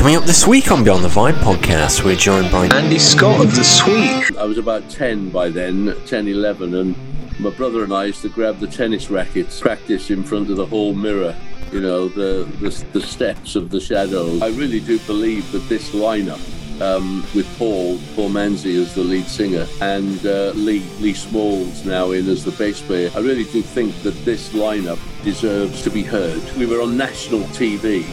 Coming up this week on Beyond the Vibe podcast, we're joined by Andy Scott of The Sweet. I was about 10 by then, 10, 11, and my brother and I used to grab the tennis rackets, practice in front of the hall mirror, you know, the, the, the steps of the shadows. I really do believe that this lineup, um, with Paul, Paul Manzi as the lead singer, and uh, Lee, Lee Smalls now in as the bass player, I really do think that this lineup deserves to be heard. We were on national TV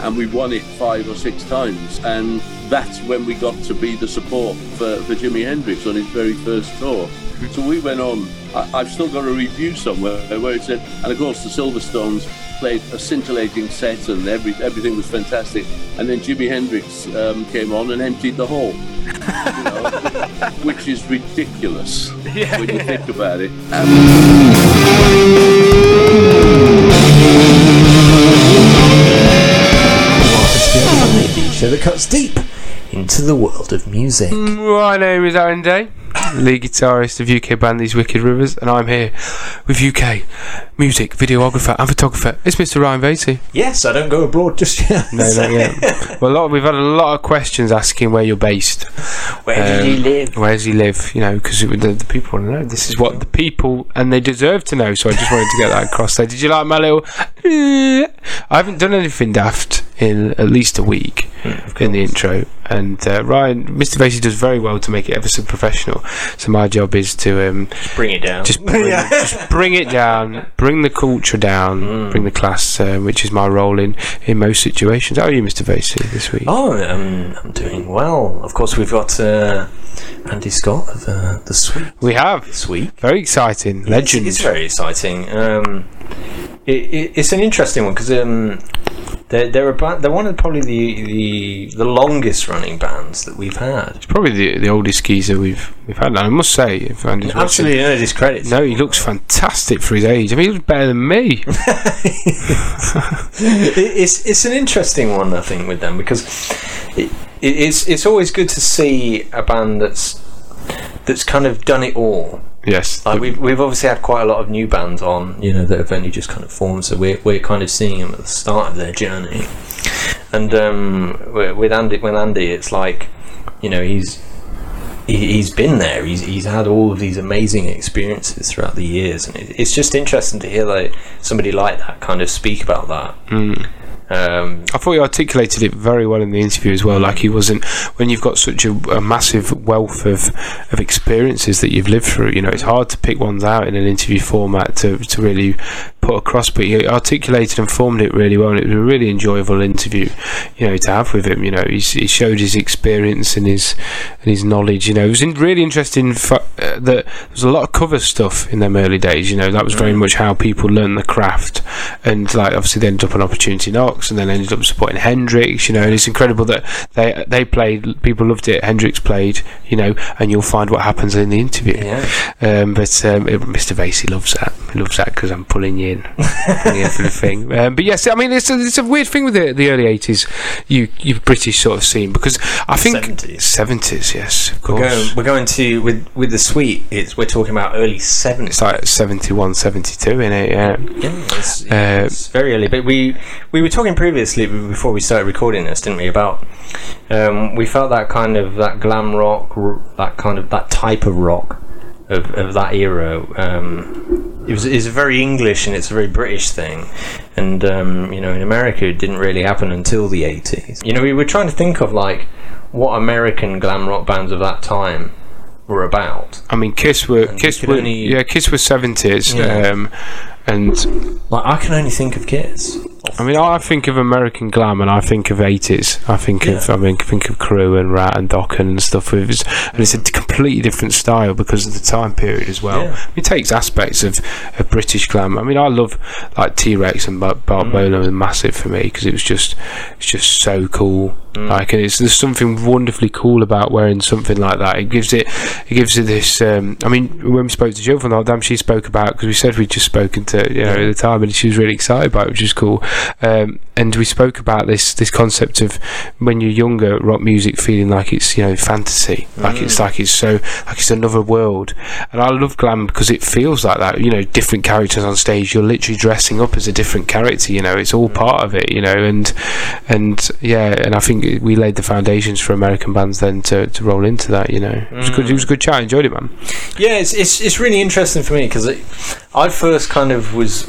and we won it five or six times. And that's when we got to be the support for, for Jimi Hendrix on his very first tour. So we went on. I, I've still got a review somewhere where it said, and of course the Silverstones played a scintillating set and every, everything was fantastic. And then Jimi Hendrix um, came on and emptied the hall, you know, which is ridiculous when you think about it. the that cuts deep into the world of music. Mm, my name is Aaron Day, lead guitarist of UK band These Wicked Rivers, and I'm here with UK music videographer and photographer. It's Mr. Ryan Vasey. Yes, I don't go abroad just yet. No, not yet. well, a lot, we've had a lot of questions asking where you're based. Where do you Um, live? Where does he live? You know, because the, the people want to know. This is what the people and they deserve to know. So I just wanted to get that across there. Did you like my little? I haven't done anything daft in at least a week in the intro. And uh, Ryan, Mr. Vasey does very well to make it ever so professional. So my job is to um, Bring it down. just bring, just bring it down, bring the culture down, Mm. bring the class, uh, which is my role in, in most situations. How are you, Mr. Vasey, this week? Oh, I'm, I'm doing well. Of course, we've got uh, Andy Scott of uh, The Sweet We have. this week. Very exciting. Legend. It's, it's very exciting. Um, it, it, it's an interesting one because um, they're they're, a they're one of probably the, the the longest running bands that we've had. It's probably the, the oldest geezer we've we've had. And I must say, if Andy's watching- Absolutely no discredit. No, he looks fantastic for his age. I mean, he looks better than me. It- it's it's an interesting one I think with them because it, it, it's it's always good to see a band that's that's kind of done it all. Yes. Like we've we've obviously had quite a lot of new bands on, you know, that have only just kind of formed. So we're we're kind of seeing them at the start of their journey. And um, with Andy, with Andy, it's like, you know, he's he, he's been there. He's he's had all of these amazing experiences throughout the years, and it, it's just interesting to hear like somebody like that kind of speak about that. Um, I thought he articulated it very well in the interview as well. Like he wasn't when you've got such a, a massive wealth of of experiences that you've lived through. You know, it's hard to pick ones out in an interview format to to really put across. But he articulated and formed it really well, and it was a really enjoyable interview. You know, to have with him. You know, he's, he showed his experience and his and his knowledge. You know, it was in, really interesting fu- uh, that there was a lot of cover stuff in them early days. You know, that was very much how people learned the craft, and like obviously they ended up on Opportunity Knocks, and then ended up supporting Hendrix. You know, and it's incredible that they they played. People loved it. Hendrix played. You know, and you'll find what happens in the interview. yeah. Um, but um, Mr. Vasey loves that. He loves that because I'm pulling you in, for the thing. Um, but yes, I mean it's a, it's a weird thing with the, the early '80s, you you British sort of scene because I think 70s. '70s, yes, of We're going, we're going to with with the Sweet. It's we're talking about early seventies. It's like 71, 72 in it. Yeah. Yeah, it's, Uh, it's very early. But we we were talking previously before we started recording this, didn't we? About um, we felt that kind of that glam rock, that kind of that type of rock of, of that era. Um, it was is very English and it's a very British thing, and um, you know in America it didn't really happen until the eighties. You know we were trying to think of like what American glam rock bands of that time were about. I mean, Kiss were And Kiss were only- yeah, Kiss were seventies, Yeah. um, and Like I can only think of Kiss. I mean, I think of American glam and I think of eighties. I think of I mean, think of Crüe and Ratt and Dokken and stuff. With it's, and it's a completely different style because of the time period as well. Yeah. It takes aspects of, of British glam. I mean, I love like T Rex and Bar- Bart Mm. Bolan are massive for me because it was just it's just so cool. Mm. Like, and it's there's something wonderfully cool about wearing something like that. It gives it it gives it this. Um, I mean, when we spoke to Jill from the damn, she spoke about because we said we'd just spoken you know at the time, and she was really excited by it, which is cool. Um, and we spoke about this this concept of when you're younger, rock music feeling like it's you know fantasy, like it's mm. like it's so like it's another world. And I love glam because it feels like that. You know, different characters on stage. You're literally dressing up as a different character. You know, it's all mm. part of it. You know, and and yeah, and I think we laid the foundations for American bands then to, to roll into that. You know, it was good. It was a mm. good chat. I enjoyed it, man. Yeah, it's, it's, it's really interesting for me because I first kind of was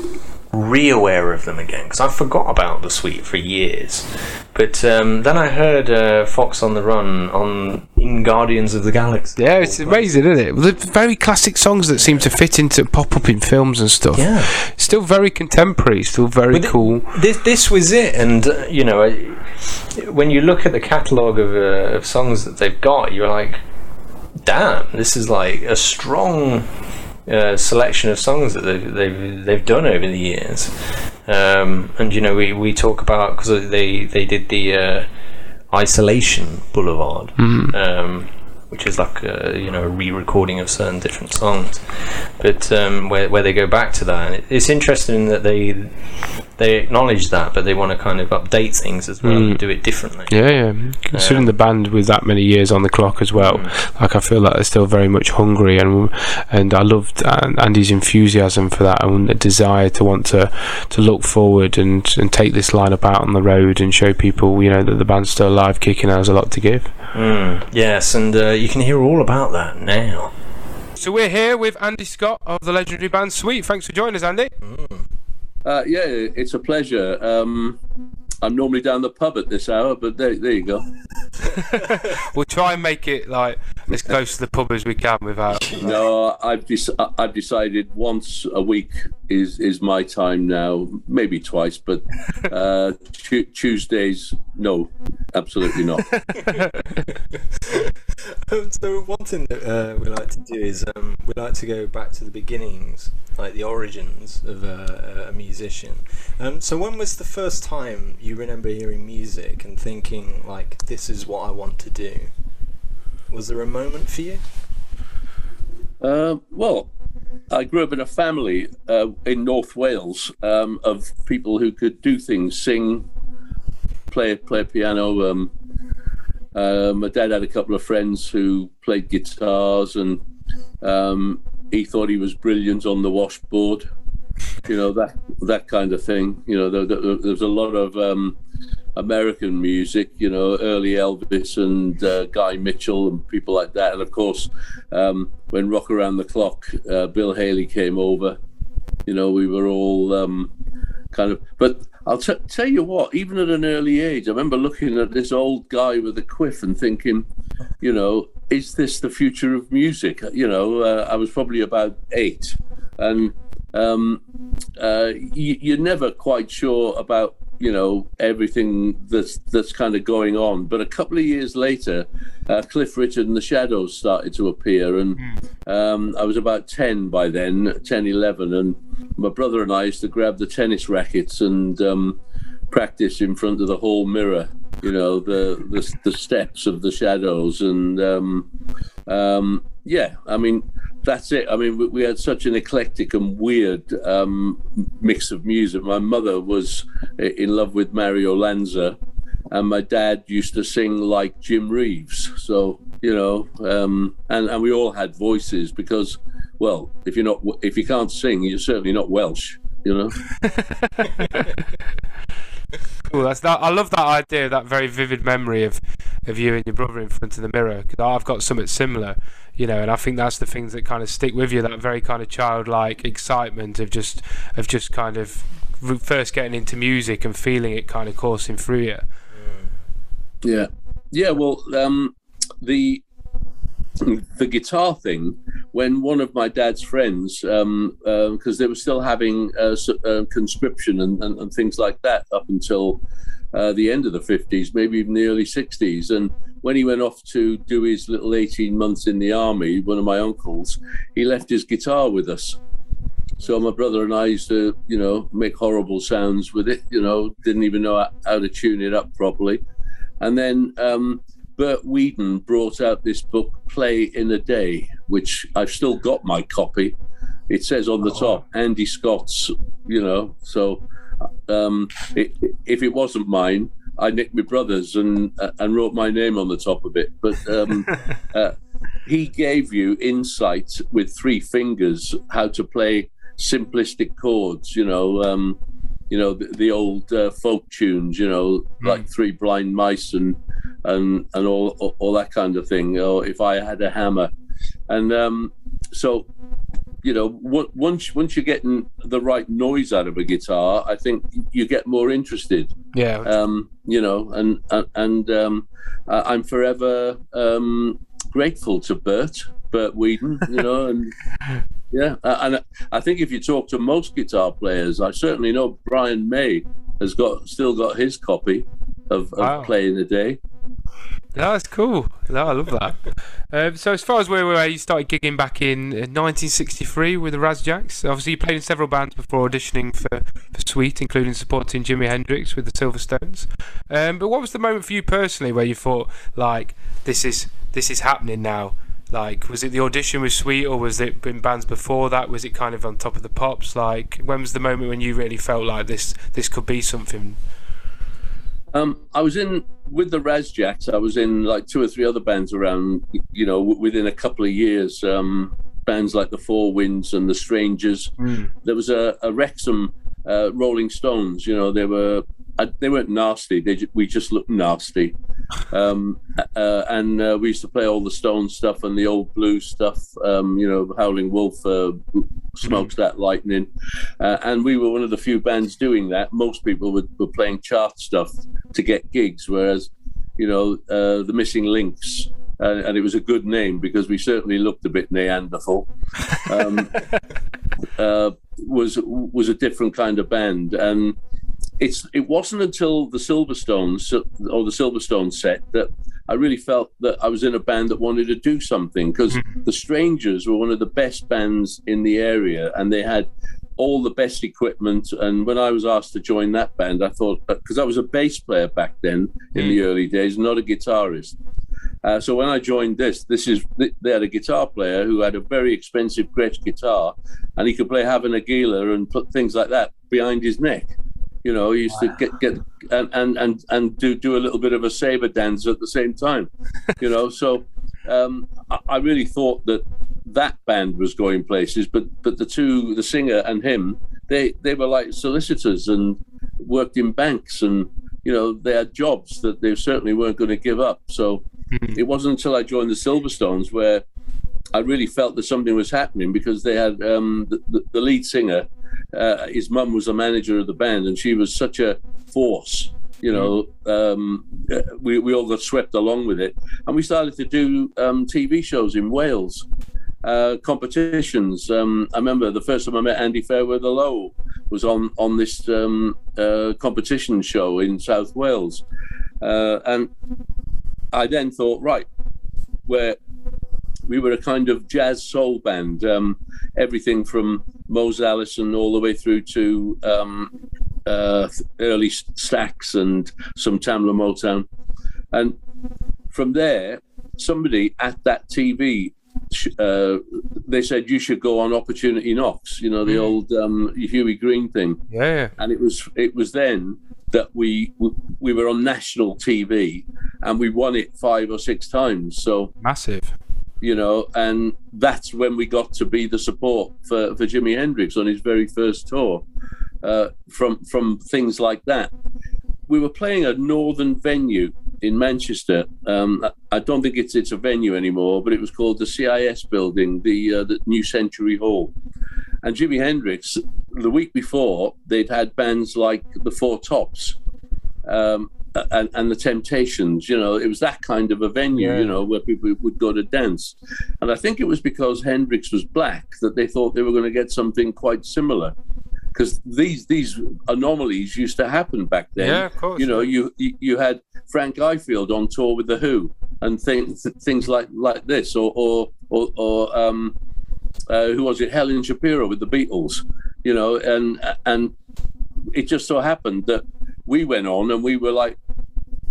re-aware of them again because I forgot about the Sweet for years. But um, then I heard uh, Fox on the Run on in Guardians of the Galaxy. Yeah, it's amazing, isn't it? Well, they're very classic songs that seem to fit into pop up in films and stuff. Yeah. Still very contemporary, still very But cool. This this was it, and uh, you know, I, when you look at the catalogue of, uh, of songs that they've got, you're like, damn, this is like a strong uh, selection of songs that they've they've, they've done over the years. Um, and you know, we, we talk about because they they did the uh, Isolation Boulevard. Um, which is like a, you know a re-recording of certain different songs, but um, where where they go back to that, and it, it's interesting that they they acknowledge that, but they want to kind of update things as well and mm. do it differently. Yeah, yeah. Considering um, the band with that many years on the clock as well, mm. like I feel like they're still very much hungry, and and I loved Andy's enthusiasm for that and the desire to want to to look forward and and take this lineup out on the road and show people, you know, that the band's still alive, kicking, and has a lot to give. Mm, yes, and uh, you can hear all about that now. So we're here with Andy Scott of the legendary band Sweet. Thanks for joining us, Andy. Uh, yeah, it's a pleasure. Um, I'm normally down the pub at this hour, but there, there you go. We'll try and make it like as close to the pub as we can without. No, I've dec- I've decided once a week is is my time now. Maybe twice, but uh, tu- Tuesdays, no, absolutely not. um, so one thing that uh, we like to do is um, we like to go back to the beginnings, like the origins of a, a musician. Um, so when was the first time you remember hearing music and thinking like, "This is what I want to do"? Was there a moment for you? Uh, well, I grew up in a family uh, in North Wales um, of people who could do things, sing, play play piano. Um, uh, my dad had a couple of friends who played guitars, and um, he thought he was brilliant on the washboard. You know that that kind of thing. You know, there, there, there's a lot of um, American music. You know, early Elvis and uh, Guy Mitchell and people like that. And of course, um, when Rock Around the Clock, uh, Bill Haley came over. You know, we were all um, kind of. But I'll t- tell you what. Even at an early age, I remember looking at this old guy with a quiff and thinking, you know, is this the future of music? You know, uh, I was probably about eight, and um, uh, you, you're never quite sure about you know everything that's that's kind of going on. But a couple of years later, uh, Cliff Richard and the Shadows started to appear, and um, I was about ten by then, 10, 11, and my brother and I used to grab the tennis rackets and um, practice in front of the hall mirror. You know the the, the steps of the Shadows, and um, um, yeah, I mean that's it. I mean, we, we had such an eclectic and weird um, mix of music. My mother was in love with Mario Lanza, and my dad used to sing like Jim Reeves. So you know, um, and and we all had voices because, well, if you're not if you can't sing, you're certainly not Welsh. You know. Cool. That's that. I love that idea. That very vivid memory of of you and your brother in front of the mirror. Because I've got something similar, you know, and I think that's the things that kind of stick with you. That very kind of childlike excitement of just of just kind of first getting into music and feeling it kind of coursing through you. Yeah, yeah. Well, um, the the guitar thing when one of my dad's friends, because um, they were still having uh, uh, conscription and, and, and things like that up until uh, the end of the 50s, maybe even the early 60s. And when he went off to do his little 18 months in the army, one of my uncles, he left his guitar with us. So my brother and I used to, you know, make horrible sounds with it. You know, didn't even know how- to tune it up properly. And then um, Bert Weedon brought out this book, Play in a Day, which I've still got my copy. it says on the top Andy Scott's. You know, so um, it, if it wasn't mine, I nicked my brother's and uh, and wrote my name on the top of it. But um, uh, he gave you insight with three fingers how to play simplistic chords. You know, um, you know the, the old uh, folk tunes. You know, like Three Blind Mice and and and all all, all that kind of thing. Or if I had a hammer, and um, so you know, once once you're getting the right noise out of a guitar, I think you get more interested. Yeah. Um, you know, and and, and um, uh, I'm forever um, grateful to Bert Bert Weedon. You know, and yeah, uh, and I think if you talk to most guitar players, I certainly know Brian May has got still got his copy of, of Wow. Play in the Day. That's cool. No, I love that. um, so, as far as where we were, you started gigging back in uh, 1963 with the Razjacks. Obviously, you played in several bands before auditioning for, for Sweet, including supporting Jimi Hendrix with the Silverstones. Um, but what was the moment for you personally where you thought, like, this is this is happening now? Like, was it the audition with Sweet, or was it in bands before that? Was it kind of on top of the pops? Like, when was the moment when you really felt like this this could be something? Um, I was in with the Razjacks. I was in like two or three other bands around, you know, w- within a couple of years. Um, bands like the Four Winds and the Strangers. There was a, a Wrexham uh, Rolling Stones. You know, they were uh, they weren't nasty. They we just looked nasty. Um, uh, and uh, we used to play all the Stone stuff and the old blues stuff. Um, you know, Howling Wolf, uh, That Lightning, uh, and we were one of the few bands doing that. Most people were, were playing chart stuff to get gigs, whereas you know uh, the Missing Links. And it was a good name because we certainly looked a bit Neanderthal. Um, uh, was was a different kind of band, and it's it wasn't until the Silverstones or the Silverstone set that I really felt that I was in a band that wanted to do something because hmm. the Strangers were one of the best bands in the area, and they had all the best equipment. And when I was asked to join that band, I thought uh, because I was a bass player back then in hmm. the early days, not a guitarist. Uh, so when I joined this, this is they had a guitar player who had a very expensive Gretsch guitar, and he could play Hava Nagila and put things like that behind his neck. You know, he used to get get and, and and and do do a little bit of a saber dance at the same time. You know, so um, I, I really thought that that band was going places, but but the two, the singer and him, they they were like solicitors and worked in banks and you know they had jobs that they certainly weren't going to give up. So it wasn't until I joined the Silverstones where I really felt that something was happening because they had um, the, the, the lead singer. Uh, his mum was a manager of the band, and she was such a force. You know, um, uh, we we all got swept along with it, and we started to do um, TV shows in Wales, uh, competitions. Um, I remember the first time I met Andy Fairweather Low was on on this um, uh, competition show in South Wales, uh, and I then thought, right, where we were a kind of jazz soul band, um, everything from Mose Allison all the way through to um, uh, early Stax and some Tamla Motown. And from there, somebody at that TV, uh, they said you should go on Opportunity Knocks, you know, the old um, Hughie Green thing Yeah. and it was it was then that we we were on national TV and we won it five or six times. So Massive. You know, and that's when we got to be the support for, for Jimi Hendrix on his very first tour. Uh, from from things like that, we were playing a northern venue in Manchester. Um, I- don't think it's it's a venue anymore, but it was called the CIS building, the uh, the New Century Hall. And Jimi Hendrix, the week before, they'd had bands like the Four Tops um, and, and the Temptations. You know, it was that kind of a venue, Yeah. you know, where people would go to dance. And I think it was because Hendrix was black that they thought they were going to get something quite similar. Because these these anomalies used to happen back then. Yeah, of course. You know, you you had Frank Ifield on tour with the Who and things things like like this, or or or, or um, uh, who was it? Helen Shapiro with the Beatles. You know, and and it just so happened that we went on and we were like,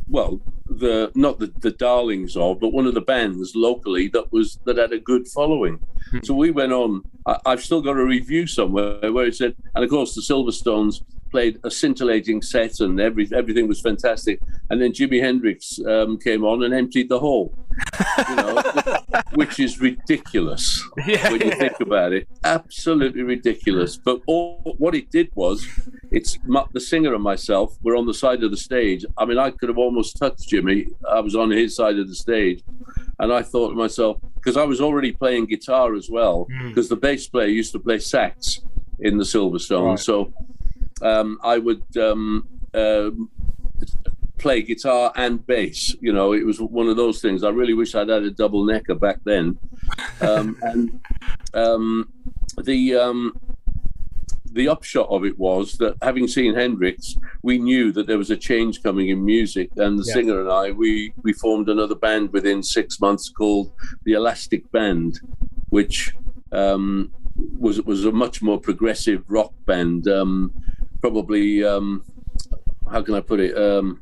well, the not the, the darlings of, but one of the bands locally that was that had a good following. Hmm. So we went on. I, I've still got a review somewhere where it said, and of course the Silverstones played a scintillating set and every everything was fantastic. And then Jimi Hendrix um, came on and emptied the hall, you know, which is ridiculous Yeah, when you think about it. Absolutely ridiculous. But all, what it did was, it's the singer and myself were on the side of the stage. I mean, I could have almost touched Jimi. I was on his side of the stage. And I thought to myself, because I was already playing guitar as well, because the bass player used to play sax in the Silverstone. Right. So um, I would um, um play guitar and bass. You know, it was one of those things. I really wish I'd had a double necker back then. Um, and um, the um, the upshot of it was that having seen Hendrix, we knew that there was a change coming in music, and the Yeah. singer and I we we formed another band within six months called the Elastic Band, which um, was was a much more progressive rock band. Um, probably um, how can I put it? Um,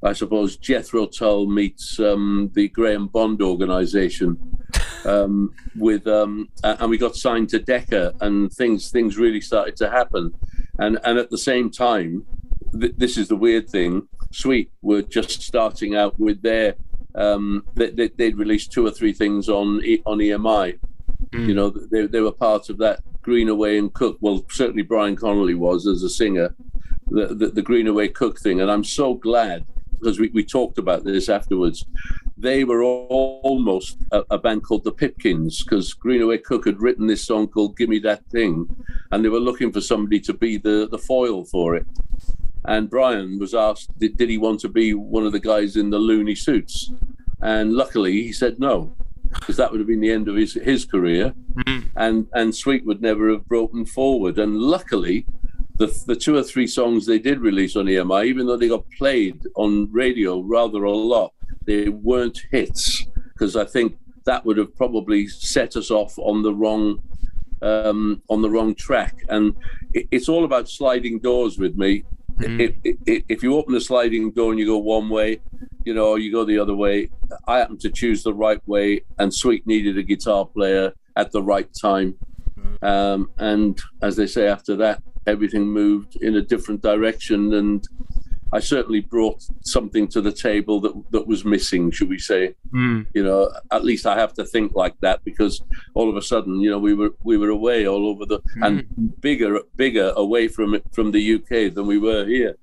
I suppose Jethro Tull meets um, the Graham Bond organization um, with um, and we got signed to Decca, and things things really started to happen, and and at the same time, th- this is the weird thing. Sweet were just starting out with their um, they, they, they'd released two or three things on on EMI. You know, they they were part of that Greenaway and Cook. Well, certainly Brian Connolly was as a singer, the the, the Greenaway Cook thing, and I'm so glad because we, we talked about this afterwards they were al- almost a, a band called the Pipkins because Greenaway Cook had written this song called "Gimme That Thing," and they were looking for somebody to be the the foil for it. And Brian was asked, did, did he want to be one of the guys in the loony suits? And luckily, he said no, because that would have been the end of his his career, and and Sweet would never have broken forward. And luckily, the, the two or three songs they did release on EMI, even though they got played on radio rather a lot, they weren't hits because I think that would have probably set us off on the wrong um, on the wrong track. And it, it's all about sliding doors with me. If, if, if you open the sliding door and you go one way, you know, you go the other way. I happen to choose the right way, and Sweet needed a guitar player at the right time. Um, and as they say, after that, everything moved in a different direction. And I certainly brought something to the table that that was missing, should we say? Mm. You know, at least I have to think like that because all of a sudden, you know, we were we were away all over the and bigger bigger away from from the UK than we were here.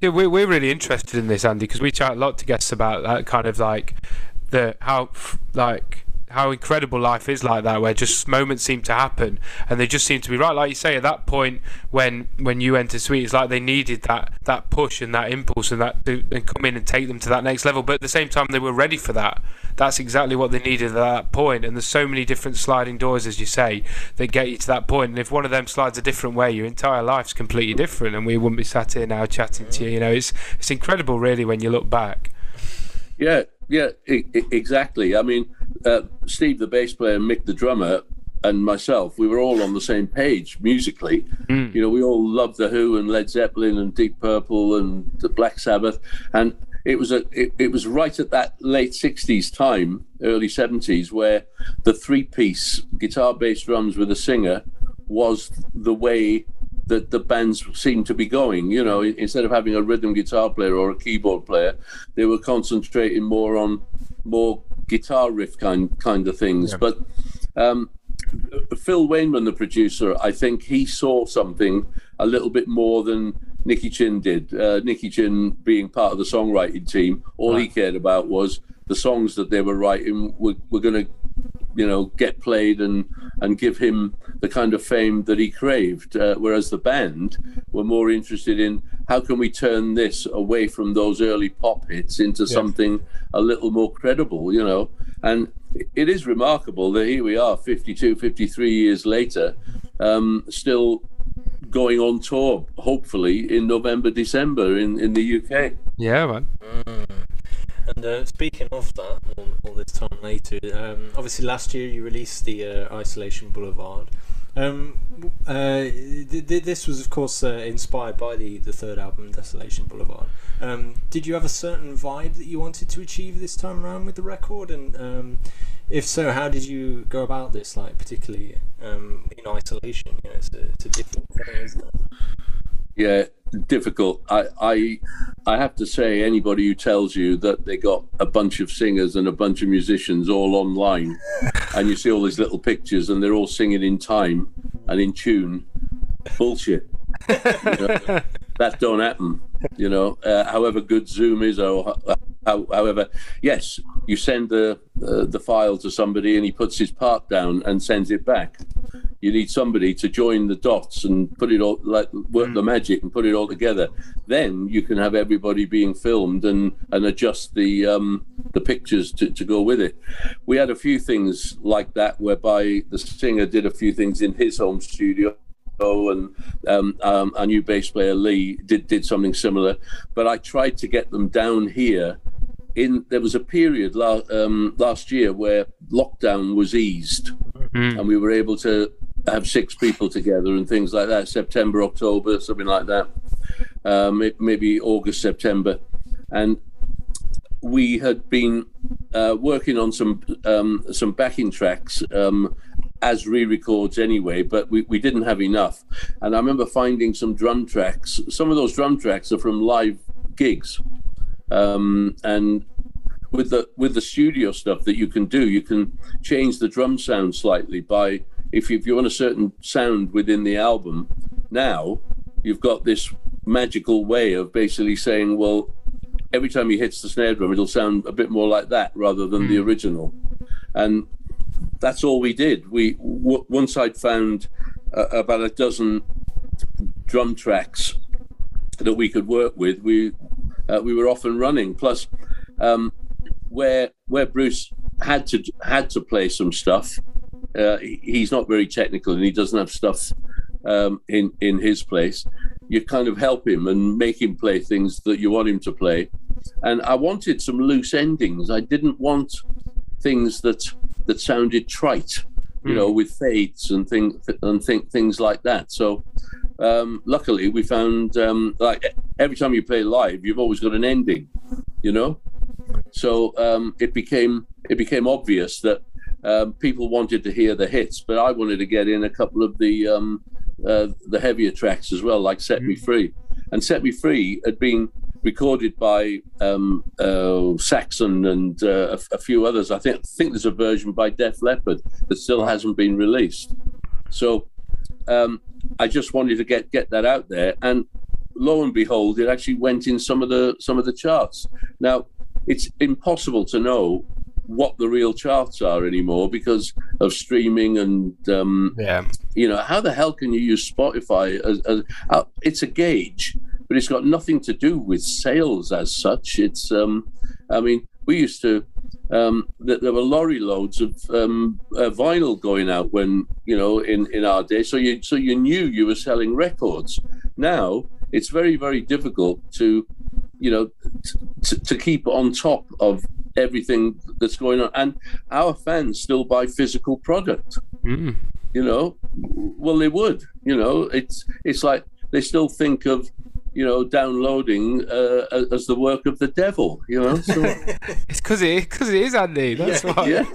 Yeah, we're, we're really interested in this, Andy, because we chat a lot to guests about that kind of like the how like how incredible life is like that, where just moments seem to happen and they just seem to be right. Like you say, at that point when when you enter Sweet, it's like they needed that that push and that impulse and that to, and come in and take them to that next level. But at the same time, they were ready for that. That's exactly what they needed at that point. And there's so many different sliding doors, as you say, that get you to that point. And if one of them slides a different way, your entire life's completely different. And we wouldn't be sat here now chatting to you. You know, it's it's incredible, really, when you look back. Yeah, yeah, e- exactly. I mean, uh, Steve, the bass player, Mick, the drummer, and myself, we were all on the same page musically. You know, we all loved the Who and Led Zeppelin and Deep Purple and the Black Sabbath, and it was a it, it was right at that late '60s time, early '70s, where the three-piece guitar, bass, drums with a singer was the way that the bands seemed to be going. You know, instead of having a rhythm guitar player or a keyboard player, they were concentrating more on more guitar riff kind kind of things. But um, Phil Wainman, the producer, I think he saw something a little bit more than Nicky Chinn did. Uh, Nicky Chinn, being part of the songwriting team, all he cared about was the songs that they were writing were, were going to, you know, get played and and give him the kind of fame that he craved. Uh, whereas the band were more interested in how can we turn this away from those early pop hits into something a little more credible, you know. And it is remarkable that here we are 52 53 years later um, still going on tour hopefully in november december in, in the uk Yeah, man. And uh, speaking of that, all, all this time later, um, obviously last year you released the uh, Isolation Boulevard. Um, uh, th- th- this was, of course, uh, inspired by the, the third album, Desolation Boulevard. Um, did you have a certain vibe that you wanted to achieve this time around with the record? And um, if so, how did you go about this, like particularly um, in isolation? You know, it's, a, it's a difficult thing, isn't it? Yeah, difficult. I, I, I have to say, anybody who tells you that they got a bunch of singers and a bunch of musicians all online, and you see all these little pictures and they're all singing in time and in tune, bullshit. You know, that don't happen. You know, uh, however good Zoom is, or how, however, yes, you send the uh, the file to somebody and he puts his part down and sends it back you need somebody to join the dots and put it all like work the magic and put it all together. Then you can have everybody being filmed and and adjust the um the pictures to, to go with it. We had a few things like that whereby the singer did a few things in his home studio and um, um, our new bass player Lee did did something similar, but I tried to get them down here. In there was a period la- um, last year where lockdown was eased, and we were able to have six people together and things like that. September, October, something like that. Um, maybe August, September, and we had been uh, working on some um, some backing tracks um, as re-records anyway, but we, we didn't have enough. And I remember finding some drum tracks. Some of those drum tracks are from live gigs, um, and with the with the studio stuff that you can do, you can change the drum sound slightly by if you, if you want a certain sound within the album. Now you've got this magical way of basically saying, well, every time he hits the snare drum, it'll sound a bit more like that rather than the original, and that's all we did. We w- once I'd found uh, about a dozen drum tracks that we could work with, we uh, we were off and running. Plus, um, where where Bruce had to had to play some stuff, uh, he's not very technical and he doesn't have stuff um, in in his place. You kind of help him and make him play things that you want him to play. And I wanted some loose endings. I didn't want things that that sounded trite, you know, with fades and thing and think things like that. So um, luckily, we found um, like every time you play live, you've always got an ending, you know. So um, it became it became obvious that um, people wanted to hear the hits, but I wanted to get in a couple of the um, uh, the heavier tracks as well, like "Set Me Free." And "Set Me Free" had been recorded by um, uh, Saxon and uh, a, a few others. I think think there's a version by Def Leppard that still hasn't been released. So um, I just wanted to get get that out there, and lo and behold, it actually went in some of the some of the charts. Now it's impossible to know what the real charts are anymore because of streaming and um, Yeah. you know how the hell can you use spotify as, as uh, it's a gauge but it's got nothing to do with sales as such. It's um i mean we used to um th- there were lorry loads of um uh, vinyl going out when you know in in our day. So you so you knew you were selling records. Now it's very very difficult to you know t- to keep on top of everything that's going on. And our fans still buy physical product. Mm. you know well they would you know. It's it's like they still think of you know downloading uh, as the work of the devil you know so It's because it because it is Andy. That's why. yeah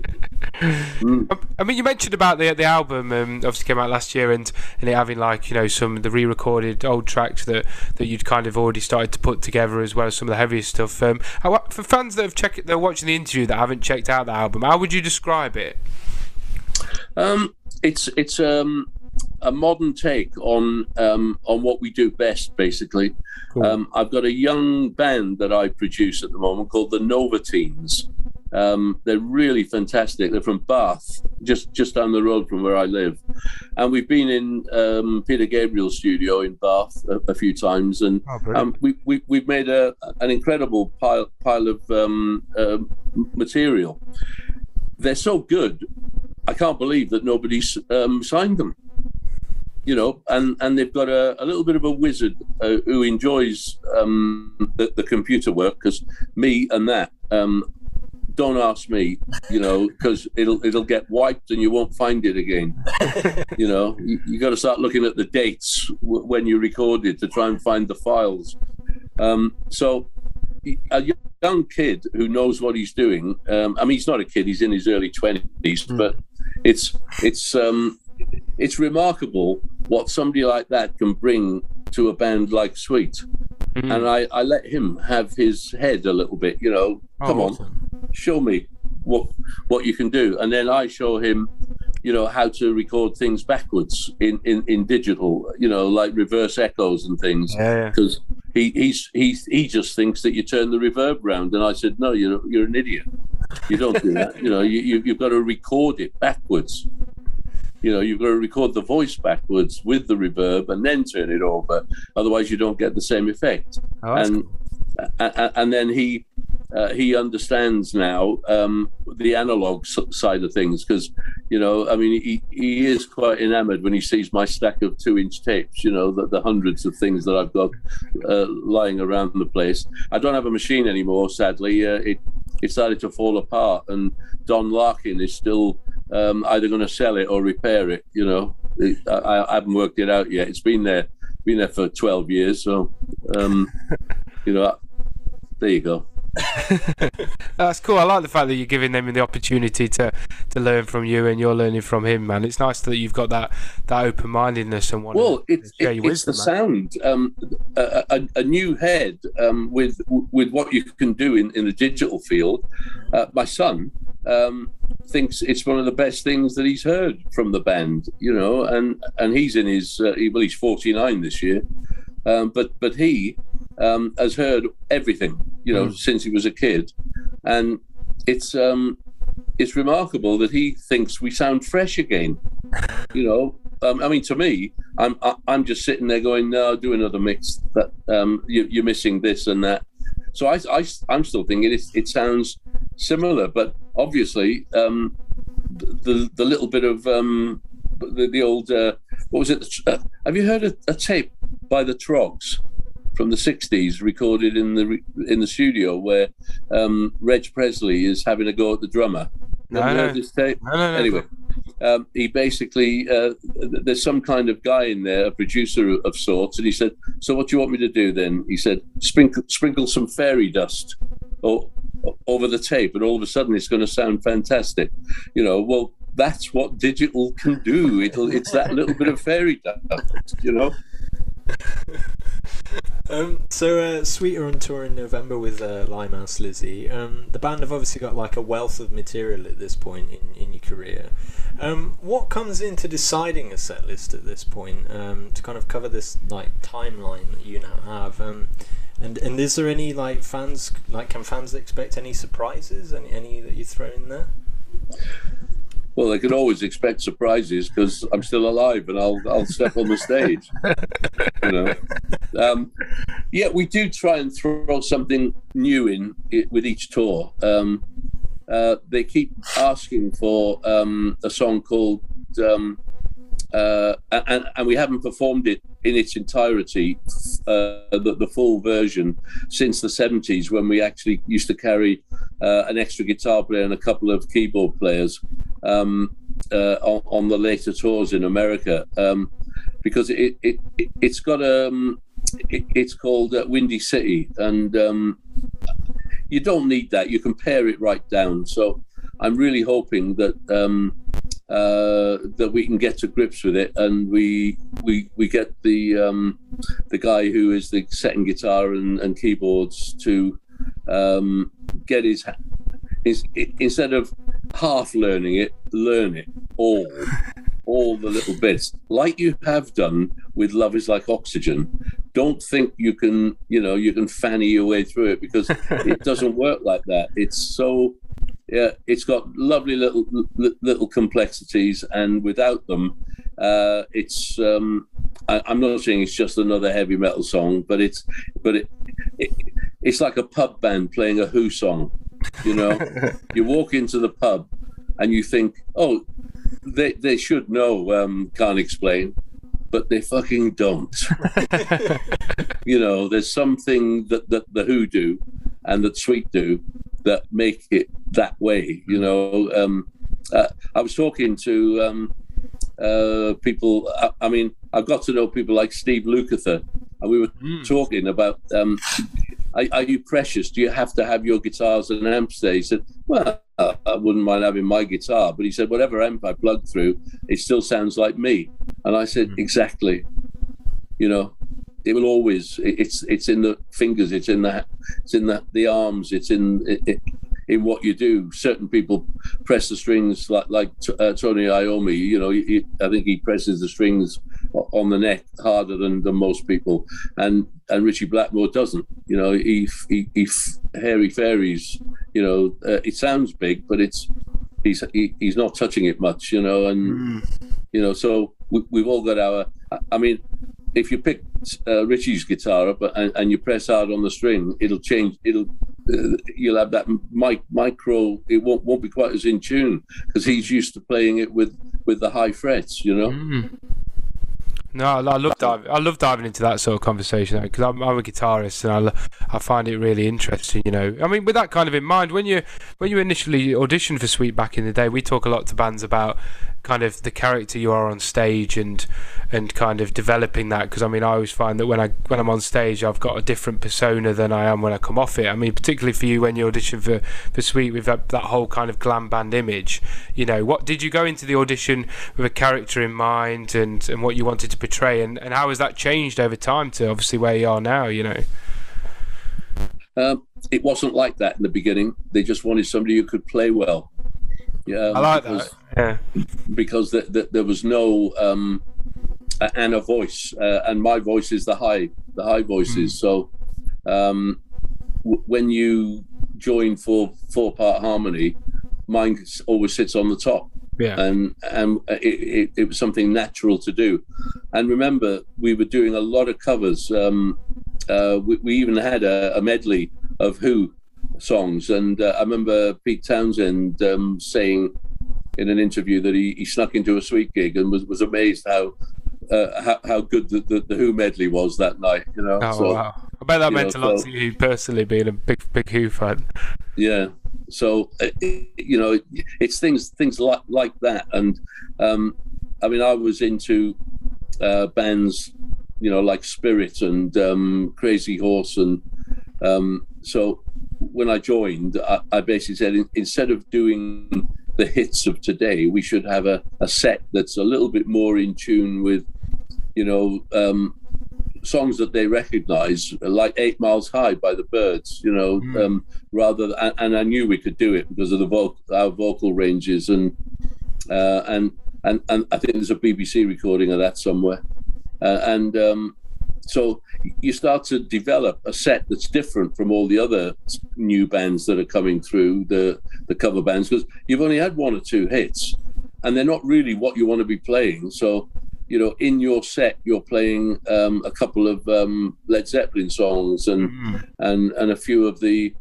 I mean, you mentioned about the the album. Um, obviously came out last year, and, and it having like you know some of the re-recorded old tracks that, that you'd kind of already started to put together, as well as some of the heavier stuff. Um, how, for fans that have checked, they're watching the interview that haven't checked out the album. How would you describe it? Um, it's it's um, a modern take on um, on what we do best, basically. Um, I've got a young band that I produce at the moment called the Nova Teens. Um, they're really fantastic. They're from Bath, just just down the road from where I live, and we've been in um, Peter Gabriel's studio in Bath a, a few times, and um, we, we we've made a an incredible pile pile of um, uh, material. They're so good. I can't believe that nobody's um, signed them. You know, and and they've got a, a little bit of a wizard uh, who enjoys um, the, the computer work because me and that um, don't ask me, you know, because it'll it'll get wiped and you won't find it again. you know, you, you got to start looking at the dates w- when you recorded to try and find the files. Um, so a young kid who knows what he's doing. Um, I mean, he's not a kid; he's in his early twenties. But it's it's um, it's remarkable what somebody like that can bring to a band like Sweet. Mm. And I, I let him have his head a little bit. You know, oh, come on, show me what what you can do, and then I show him. You know how to record things backwards in, in, in digital. You know, like reverse echoes and things Yeah, yeah. because he he's he he just thinks that you turn the reverb round, and I said, no, you're you're an idiot. You don't do that. you know, you, you you've got to record it backwards. You know, you've got to record the voice backwards with the reverb and then turn it over. Otherwise, you don't get the same effect. Oh, and, and and then he uh, he understands now um, the analog side of things because you know I mean he, he is quite enamored when he sees my stack of two inch tapes you know the, the hundreds of things that I've got uh, lying around the place I don't have a machine anymore sadly uh, it it started to fall apart and Don Larkin is still um, either going to sell it or repair it you know. It, I, I haven't worked it out yet. It's been there been there for 12 years so um, you know there you go That's cool. I like the fact that you're giving them the opportunity to, to learn from you and you're learning from him, man. It's nice that you've got that, that open mindedness and wanting Well, it's share it, your it's the man. sound. Um, a, a, a new head um, with with what you can do in, in the digital field. Uh, my son um, thinks it's one of the best things that he's heard from the band. You know, and and he's in his uh, well, he's forty nine this year, um, but but he um, has heard everything. You know, since he was a kid, and it's um, it's remarkable that he thinks we sound fresh again. You know, um, I mean, to me, I'm I, I'm just sitting there going, no, do another mix. That um, you, you're missing this and that. So I, I I'm still thinking it it sounds similar, but obviously um, the the little bit of um, the, the old uh, what was it? Uh, have you heard a, a tape by the Troggs? From the '60s, recorded in the in the studio, where um, Reg Presley is having a go at the drummer. No, Have you no. heard this tape? No, no, anyway, um, he basically uh, there's some kind of guy in there, a producer of sorts, and he said, "So what do you want me to do then?" He said, "Sprinkle sprinkle some fairy dust." o- over the tape, and all of a sudden it's going to sound fantastic. You know, well, that's what digital can do. It'll, it's that little bit of fairy dust. You know. Um, so uh, Sweet are on tour in November with uh, Limehouse Lizzy. Um, the band have obviously got like a wealth of material at this point in, in your career. Um, what comes into deciding a set list at this point um, to kind of cover this like timeline that you now have? Um, and and is there any like fans like can fans expect any surprises? Any any that you throw in there? Well, they can always expect surprises because I'm still alive and I'll I'll step on the stage. you know, um, yeah, we do try and throw something new in it with each tour. Um, uh, they keep asking for um, a song called, um, uh, and, and we haven't performed it in its entirety, uh, the, the full version, since the 70s when we actually used to carry uh, an extra guitar player and a couple of keyboard players um, uh, on, on the later tours in America, um, because it, it, it it's got um, it, it's called uh, Windy City, and um, you don't need that. You can pare it right down. So I'm really hoping that um, uh, that we can get to grips with it, and we we we get the um, the guy who is the second guitar and, and keyboards to um, get his, his instead of half learning it, learn it all. All the little bits, like you have done with "Love Is Like Oxygen." Don't think you can, you know, you can fanny your way through it because it doesn't work like that. It's so yeah, it's got lovely little little complexities, and without them, uh, it's. Um, I, I'm not saying it's just another heavy metal song, but it's but it, it it's like a pub band playing a Who song. You know, you walk into the pub and you think, oh, they they should know. Um, can't explain, but they fucking don't. you know, there's something that, that the Who do and that Sweet do that make it that way. You know, um, uh, I was talking to um, uh, people. I, I, mean, I've got to know people like Steve Lukather, and we were mm. talking about. Um, are, are, you precious? Do you have to have your guitars and amps there? He said, Well, I wouldn't mind having my guitar, but he said, Whatever amp I plug through, it still sounds like me. And I said, mm. Exactly. You know, it will always. It's it's in the fingers. It's in the it's in the the arms. It's in it, in what you do. Certain people press the strings like like uh, Tony Iommi. You know, he, I think he presses the strings on the neck harder than, than most people, and and Ritchie Blackmore doesn't. You know, he he, he hairy fairies. You know, uh, it sounds big, but it's he's he, he's not touching it much. You know, and mm. you know, so we, we've all got our. I mean, if you pick uh, Ritchie's guitar up and, and, you press hard on the string, it'll change. It'll uh, you'll have that mic, micro. It won't won't be quite as in tune because he's used to playing it with with the high frets. You know. Mm. No, I, love diving. I love diving into that sort of conversation because I'm, I'm, a guitarist and I, I find it really interesting. You know, I mean, with that kind of in mind, when you when you initially auditioned for Sweet back in the day, we talk a lot to bands about kind of the character you are on stage and and kind of developing that because I mean I always find that when I when I'm on stage I've got a different persona than I am when I come off it. I mean particularly for you when you audition for for Sweet with that, that whole kind of glam band image you know what did you go into the audition with a character in mind and and what you wanted to portray? And and how has that changed over time to obviously where you are now you know? Um, it wasn't like that in the beginning. They just wanted somebody who could play well. Yeah, I like that. Yeah, because the, the, there was no um, and a voice, uh, and my voice is the high, the high voices. Mm. So um, w- when you join for four part harmony, mine always sits on the top. Yeah. And and it, it, it, was something natural to do. And remember, we were doing a lot of covers. Um, uh, we, we, even had a, a, medley of Who songs. And uh, I remember Pete Townshend um, saying in an interview that he, he snuck into a sweet gig and was, was amazed how, uh, how, how good the, the, the, Who medley was that night. You know, oh, so, wow. I bet that meant know, a lot so, to you personally, being a big big Who fan. Yeah, so uh, you know, it's things things like like that, and um, I mean, I was into uh, bands, you know, like Spirit and um, Crazy Horse, and um, so when I joined, I, I basically said in, instead of doing the hits of today, we should have a, a set that's a little bit more in tune with, you know, um, songs that they recognize, like Eight Miles High by the Byrds, you know, mm. um, rather, and, and, I knew we could do it because of the vocal, our vocal ranges and, uh, and, and, and I think there's a BBC recording of that somewhere. Uh, and um, so you start to develop a set that's different from all the other new bands that are coming through the the cover bands because you've only had one or two hits and they're not really what you want to be playing so you know in your set you're playing um, a couple of um, led zeppelin songs and mm. and and a few of the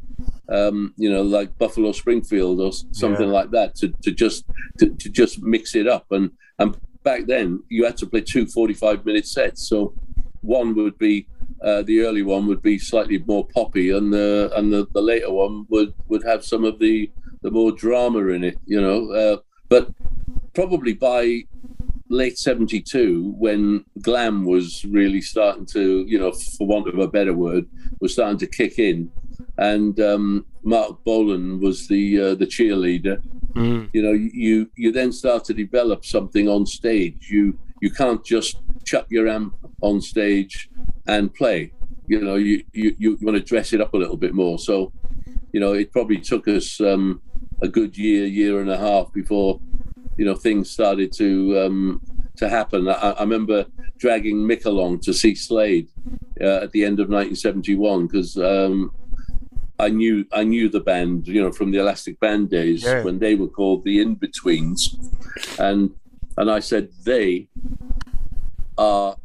um, you know like buffalo springfield or something yeah. like that to, to just to, to just mix it up and and back then you had to play two 45 minute sets so one would be uh, the early one would be slightly more poppy, and the and the, the later one would would have some of the the more drama in it, you know. Uh, but probably by late 72 when glam was really starting to you know for want of a better word was starting to kick in and um, Marc Bolan was the uh, the cheerleader mm. you know you you then start to develop something on stage you you can't just chuck your amp on stage and play. You know, you, you, you want to dress it up a little bit more. So, you know, it probably took us um, a good year, year and a half before, you know, things started to um, to happen. I, I, remember dragging Mick along to see Slade uh, at the end of 1971 because um, I knew I knew the band, you know, from the Elastic Band days yeah. when they were called the 'N Betweens, and and I said they are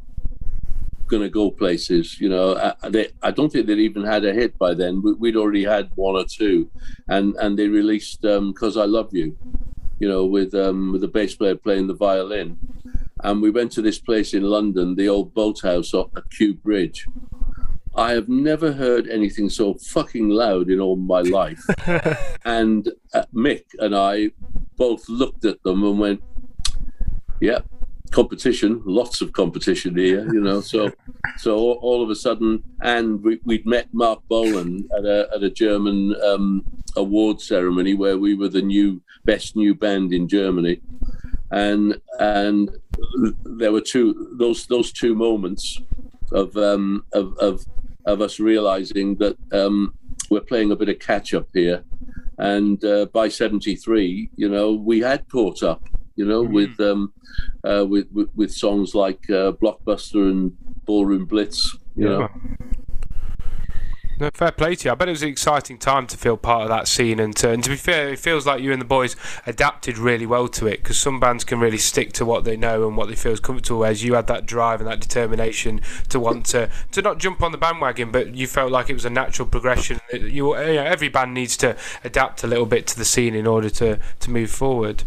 going to go places. You know, uh, they, I don't think they'd even had a hit by then. We'd already had one or two, and and they released "Coz I Luv You," you know, with um, with the bass player playing the violin. And we went to this place in London, the old boathouse at Kew Bridge, I have never heard anything so fucking loud in all my life. and uh, Mick and I both looked at them and went, "Yeah, competition, lots of competition here, you know." So, so all, of a sudden, and we, we'd met Marc Bolan at a at a German um, award ceremony where we were the new best new band in Germany, and and there were two those those two moments of um, of, of of us realizing that um, we're playing a bit of catch up here, and uh, by '73, you know, we had caught up, you know, with, um, uh, with with with songs like uh, Blockbuster and Ballroom Blitz, you know. No, fair play to you. I bet it was an exciting time to feel part of that scene, and to, and to be fair, it feels like you and the boys adapted really well to it. Because some bands can really stick to what they know and what they feel is comfortable. Whereas you had that drive and that determination to want to to not jump on the bandwagon, but you felt like it was a natural progression. You, you know, every band needs to adapt a little bit to the scene in order to to move forward.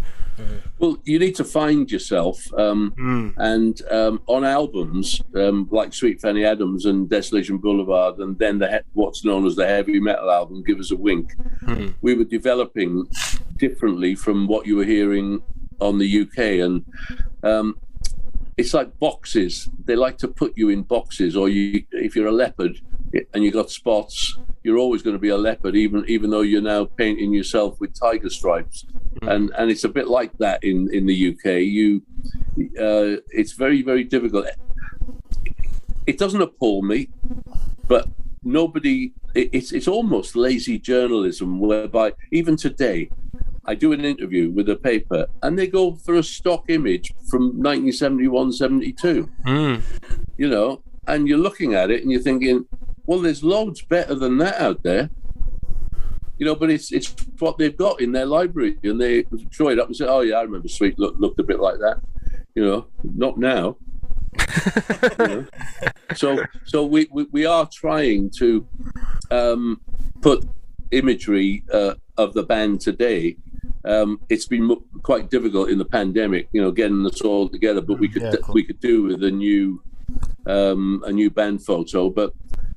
Well, you need to find yourself, um, and um, on albums um, like Sweet Fanny Adams and Desolation Boulevard, and then the he- what's known as the heavy metal album, Give Us a Wink, we were developing differently from what you were hearing on the UK, and um, it's like boxes. They like to put you in boxes, or you, if you're a leopard and you got spots, you're always going to be a leopard, even even though you're now painting yourself with tiger stripes. And and it's a bit like that in in the UK. You, uh, it's very very difficult. It doesn't appall me, but nobody. It, it's it's almost lazy journalism, whereby even today. I do an interview with a paper and they go for a stock image from 1971 72 you know, and you're looking at it and you're thinking, well, there's loads better than that out there. You know, but it's it's what they've got in their library, and they throw it up and say, "Oh yeah, I remember Sweet look, looked a bit like that." You know, not now. You know? So, so we, we we are trying to um, put imagery uh, of the band today. Um, it's been mo- quite difficult in the pandemic, you know, getting us all together. But we could Yeah, cool. we could do with a new um, a new band photo. But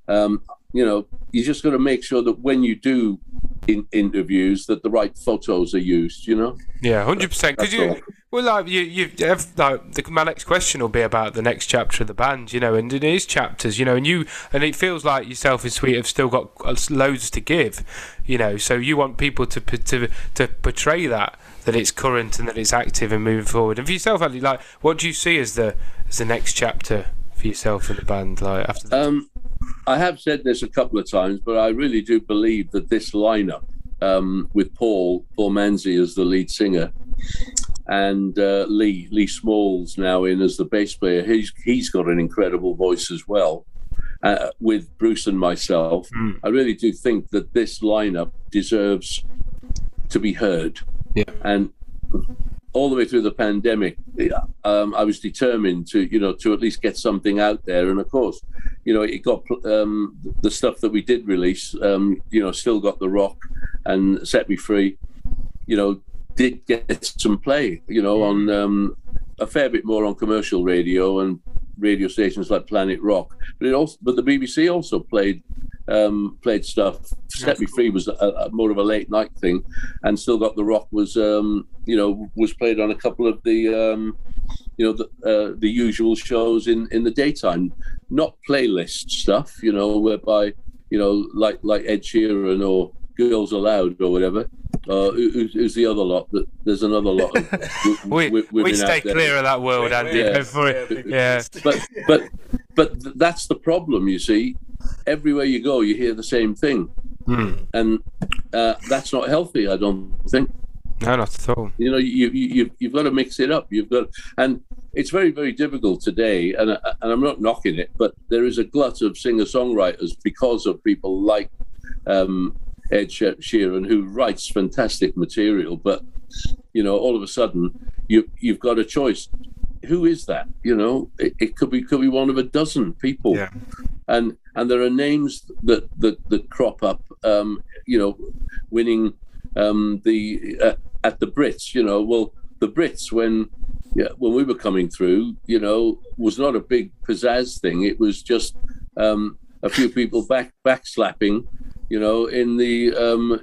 um, you know, you just got to make sure that when you do in interviews, that the right photos are used. You know. Yeah, hundred percent. Because you, all. well, like you, you have like the, my next question will be about the next chapter of the band, you know, and it is chapters, you know, and you, and it feels like yourself and Sweet have still got loads to give, you know, so you want people to to to portray that that it's current and that it's active and moving forward. And for yourself, Ali, like, what do you see as the as the next chapter for yourself and the band, like after the Um, I have said this a couple of times, but I really do believe that this lineup, um, with Paul Paul Manzi as the lead singer, and uh, Lee Lee Smalls now in as the bass player, he's he's got an incredible voice as well. Uh, with Bruce and myself, I really do think that this lineup deserves to be heard. Yeah. And all the way through the pandemic, um, I was determined to, you know, to at least get something out there. And of course, you know, it got um, the stuff that we did release, um, you know, still got the rock and set me free. You know, did get some play, you know, on um, a fair bit more on commercial radio and radio stations like Planet Rock. But it also, but the BBC also played um, played stuff. Set Me Free was a, a, more of a late night thing, and Still Got the Rock was um, you know was played on a couple of the um, you know the uh, the usual shows in in the daytime, not playlist stuff. You know whereby you know like like Ed Sheeran or Girls Aloud or whatever. Uh, who, who's- who's the other lot? That there's another lot. Of w- we w- we stay out there. clear of that world, Andy. Yeah. Before it, yeah. But but but that's the problem. You see, everywhere you go, you hear the same thing, Hmm. and uh, that's not healthy. I don't think. No, not at all. You know, you, you you you've got to mix it up. You've got, and it's very very difficult today. And I- and I'm not knocking it, but there is a glut of singer songwriters because of people like um, Ed Sheeran who writes fantastic material. But you know, all of a sudden, you you've got a choice. Who is that? You know, it, it could be could be one of a dozen people Yeah. and and there are names that that, that crop up um you know winning um the uh, at the brits you know well the brits when yeah when we were coming through you know was not a big pizzazz thing it was just um a few people back backslapping, you know, in the um,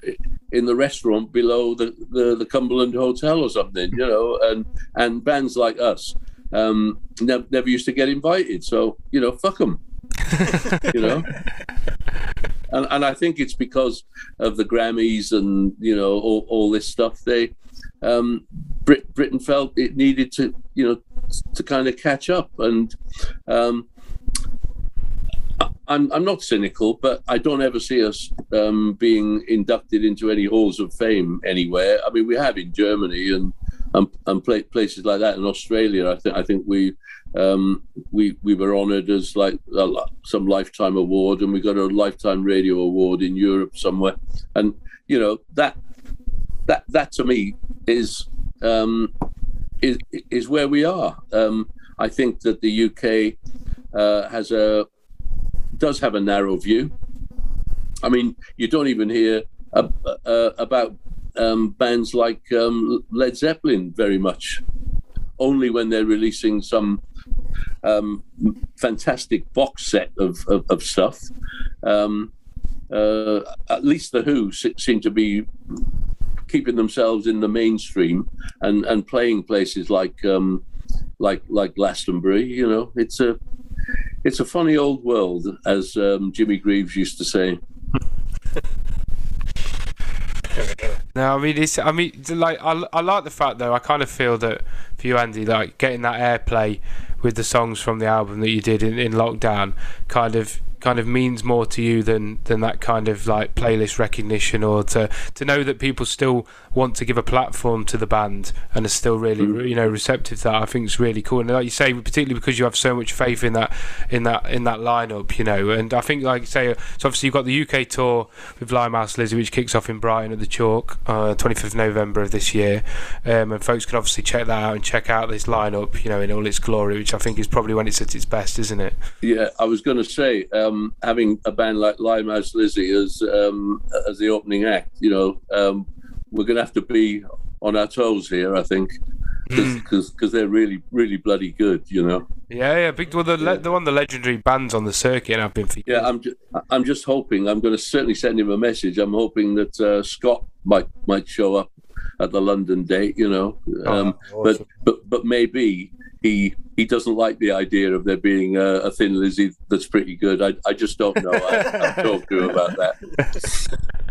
in the restaurant below the, the, the Cumberland Hotel or something, you know, and and bands like us um, never, never used to get invited. So you know, fuck them, you know. And, and I think it's because of the Grammys and you know all, all this stuff. They um, Brit- Britain felt it needed to you know to kind of catch up and. Um, I'm, I'm not cynical, but I don't ever see us um, being inducted into any halls of fame anywhere. I mean, we have in Germany and and, and places like that in Australia. I think I think we um, we we were honoured as like some lifetime award, and we got a lifetime radio award in Europe somewhere. And you know that that that to me is um, is is where we are. Um, I think that the UK uh, has a does have a narrow view. I mean, you don't even hear uh, about um, bands like um, Led Zeppelin very much, only when they're releasing some um, fantastic box set of, of, of stuff. Um, uh, at least the Who seem to be keeping themselves in the mainstream and, and playing places like um, like like Glastonbury. You know, it's a it's a funny old world, as um, Jimmy Greaves used to say. No, I mean it's. I mean, like I, I like the fact though. I kind of feel that for you, Andy, like getting that airplay with the songs from the album that you did in, in lockdown, kind of kind of means more to you than than that kind of like playlist recognition or to to know that people still want to give a platform to the band and are still really mm. you know receptive to that I think it's really cool. And like you say particularly because you have so much faith in that in that in that lineup you know and I think like you say so obviously you've got the UK tour with Limehouse Lizzy which kicks off in Brighton at the Chalk uh, 25th November of this year. Um, and folks can obviously check that out and check out this lineup you know in all its glory which I think is probably when it's at its best isn't it? Yeah I was going to say um, having a band like Limehouse Lizzy as um, as the opening act, you know, um, we're going to have to be on our toes here, I think, because because they're really really bloody good, you know. Yeah, yeah, big. Well, the yeah. the one the legendary bands on the circuit and I've been. For yeah, I'm just, I'm just hoping. I'm going to certainly send him a message. I'm hoping that uh, Scott might might show up at the London date, you know. Oh, um, awesome. But but but maybe he he doesn't like the idea of there being a, a Thin Lizzy that's pretty good. I, I just don't know. I, I've talked to him about that.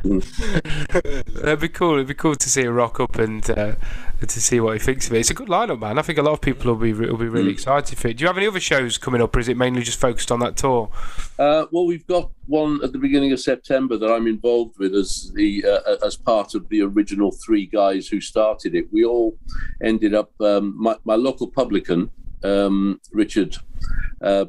That'd be cool. It'd be cool to see a rock up and uh, to see what he thinks of it. It's a good lineup, man. I think a lot of people will be will be really mm. excited for it. Do you have any other shows coming up, or is it mainly just focused on that tour? Uh, well, we've got one at the beginning of September that I'm involved with as the uh, as part of the original three guys who started it. We all ended up. Um, my, my local publican um, Richard uh,